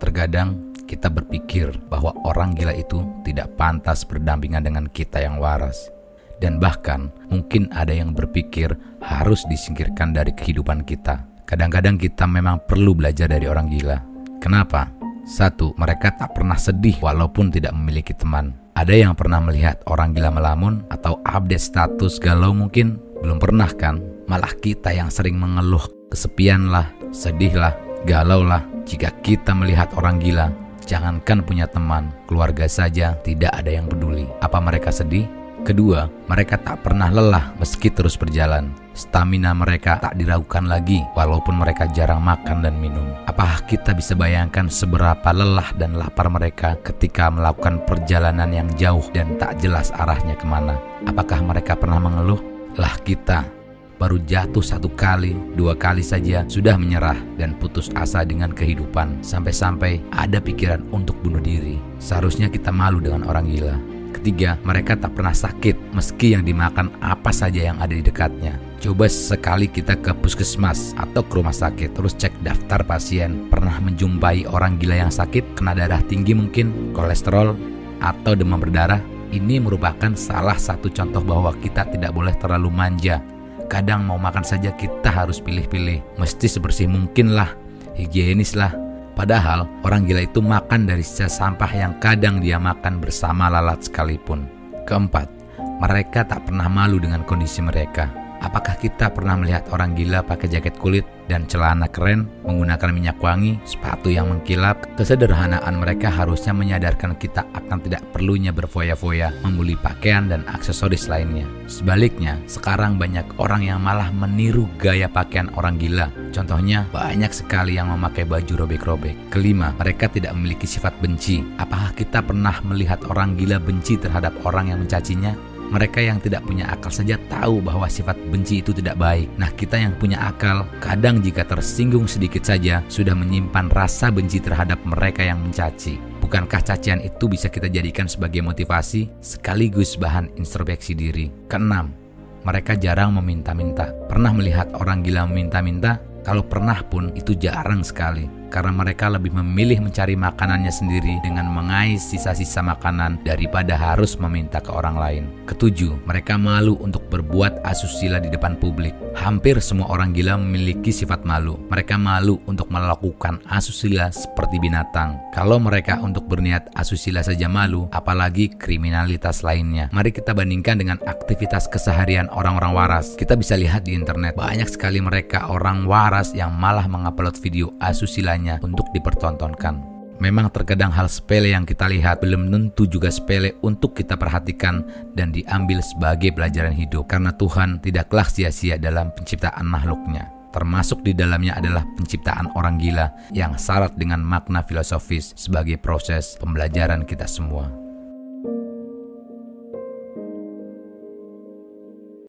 Terkadang kita berpikir bahwa orang gila itu tidak pantas berdampingan dengan kita yang waras. Dan bahkan mungkin ada yang berpikir harus disingkirkan dari kehidupan kita. Kadang-kadang kita memang perlu belajar dari orang gila. Kenapa? Satu, mereka tak pernah sedih walaupun tidak memiliki teman. Ada yang pernah melihat orang gila melamun atau update status galau mungkin? Belum pernah kan? Malah kita yang sering mengeluh kesepian lah, sedih lah, galau lah. Jika kita melihat orang gila, jangankan punya teman, keluarga saja tidak ada yang peduli. Apa mereka sedih? Kedua, mereka tak pernah lelah meski terus berjalan. Stamina mereka tak diragukan lagi walaupun mereka jarang makan dan minum. Apakah kita bisa bayangkan seberapa lelah dan lapar mereka ketika melakukan perjalanan yang jauh dan tak jelas arahnya ke mana? Apakah mereka pernah mengeluh? Lah kita baru jatuh satu kali, dua kali saja sudah menyerah dan putus asa dengan kehidupan. Sampai-sampai ada pikiran untuk bunuh diri. Seharusnya kita malu dengan orang gila. Ketiga, mereka tak pernah sakit meski yang dimakan apa saja yang ada di dekatnya. Coba sekali kita ke puskesmas atau ke rumah sakit, terus cek daftar pasien. Pernah menjumpai orang gila yang sakit, kena darah tinggi mungkin, kolesterol, atau demam berdarah? Ini merupakan salah satu contoh bahwa kita tidak boleh terlalu manja. Kadang mau makan saja kita harus pilih-pilih. Mesti sebersih mungkin lah, higienis lah, Padahal orang gila itu makan dari sisa sampah yang kadang dia makan bersama lalat sekalipun. Keempat, mereka tak pernah malu dengan kondisi mereka. Apakah kita pernah melihat orang gila pakai jaket kulit dan celana keren, menggunakan minyak wangi, sepatu yang mengkilap? Kesederhanaan mereka harusnya menyadarkan kita akan tidak perlunya berfoya-foya membeli pakaian dan aksesoris lainnya. Sebaliknya, sekarang banyak orang yang malah meniru gaya pakaian orang gila. Contohnya, banyak sekali yang memakai baju robek-robek. Kelima, mereka tidak memiliki sifat benci. Apakah kita pernah melihat orang gila benci terhadap orang yang mencacinya? Mereka yang tidak punya akal saja tahu bahwa sifat benci itu tidak baik. Nah, kita yang punya akal, kadang jika tersinggung sedikit saja, sudah menyimpan rasa benci terhadap mereka yang mencaci. Bukankah cacian itu bisa kita jadikan sebagai motivasi sekaligus bahan introspeksi diri? Keenam, mereka jarang meminta-minta. Pernah melihat orang gila meminta-minta? Kalau pernah pun itu jarang sekali karena mereka lebih memilih mencari makanannya sendiri dengan mengais sisa-sisa makanan daripada harus meminta ke orang lain. Ketujuh, mereka malu untuk berbuat asusila di depan publik. Hampir semua orang gila memiliki sifat malu. Mereka malu untuk melakukan asusila seperti binatang. Kalau mereka untuk berniat asusila saja malu, apalagi kriminalitas lainnya. Mari kita bandingkan dengan aktivitas keseharian orang-orang waras. Kita bisa lihat di internet, banyak sekali mereka orang waras yang malah mengupload video asusila untuk dipertontonkan. Memang terkadang hal sepele yang kita lihat belum tentu juga sepele untuk kita perhatikan dan diambil sebagai pelajaran hidup karena Tuhan tidaklah sia-sia dalam penciptaan makhluknya. Termasuk di dalamnya adalah penciptaan orang gila yang syarat dengan makna filosofis sebagai proses pembelajaran kita semua.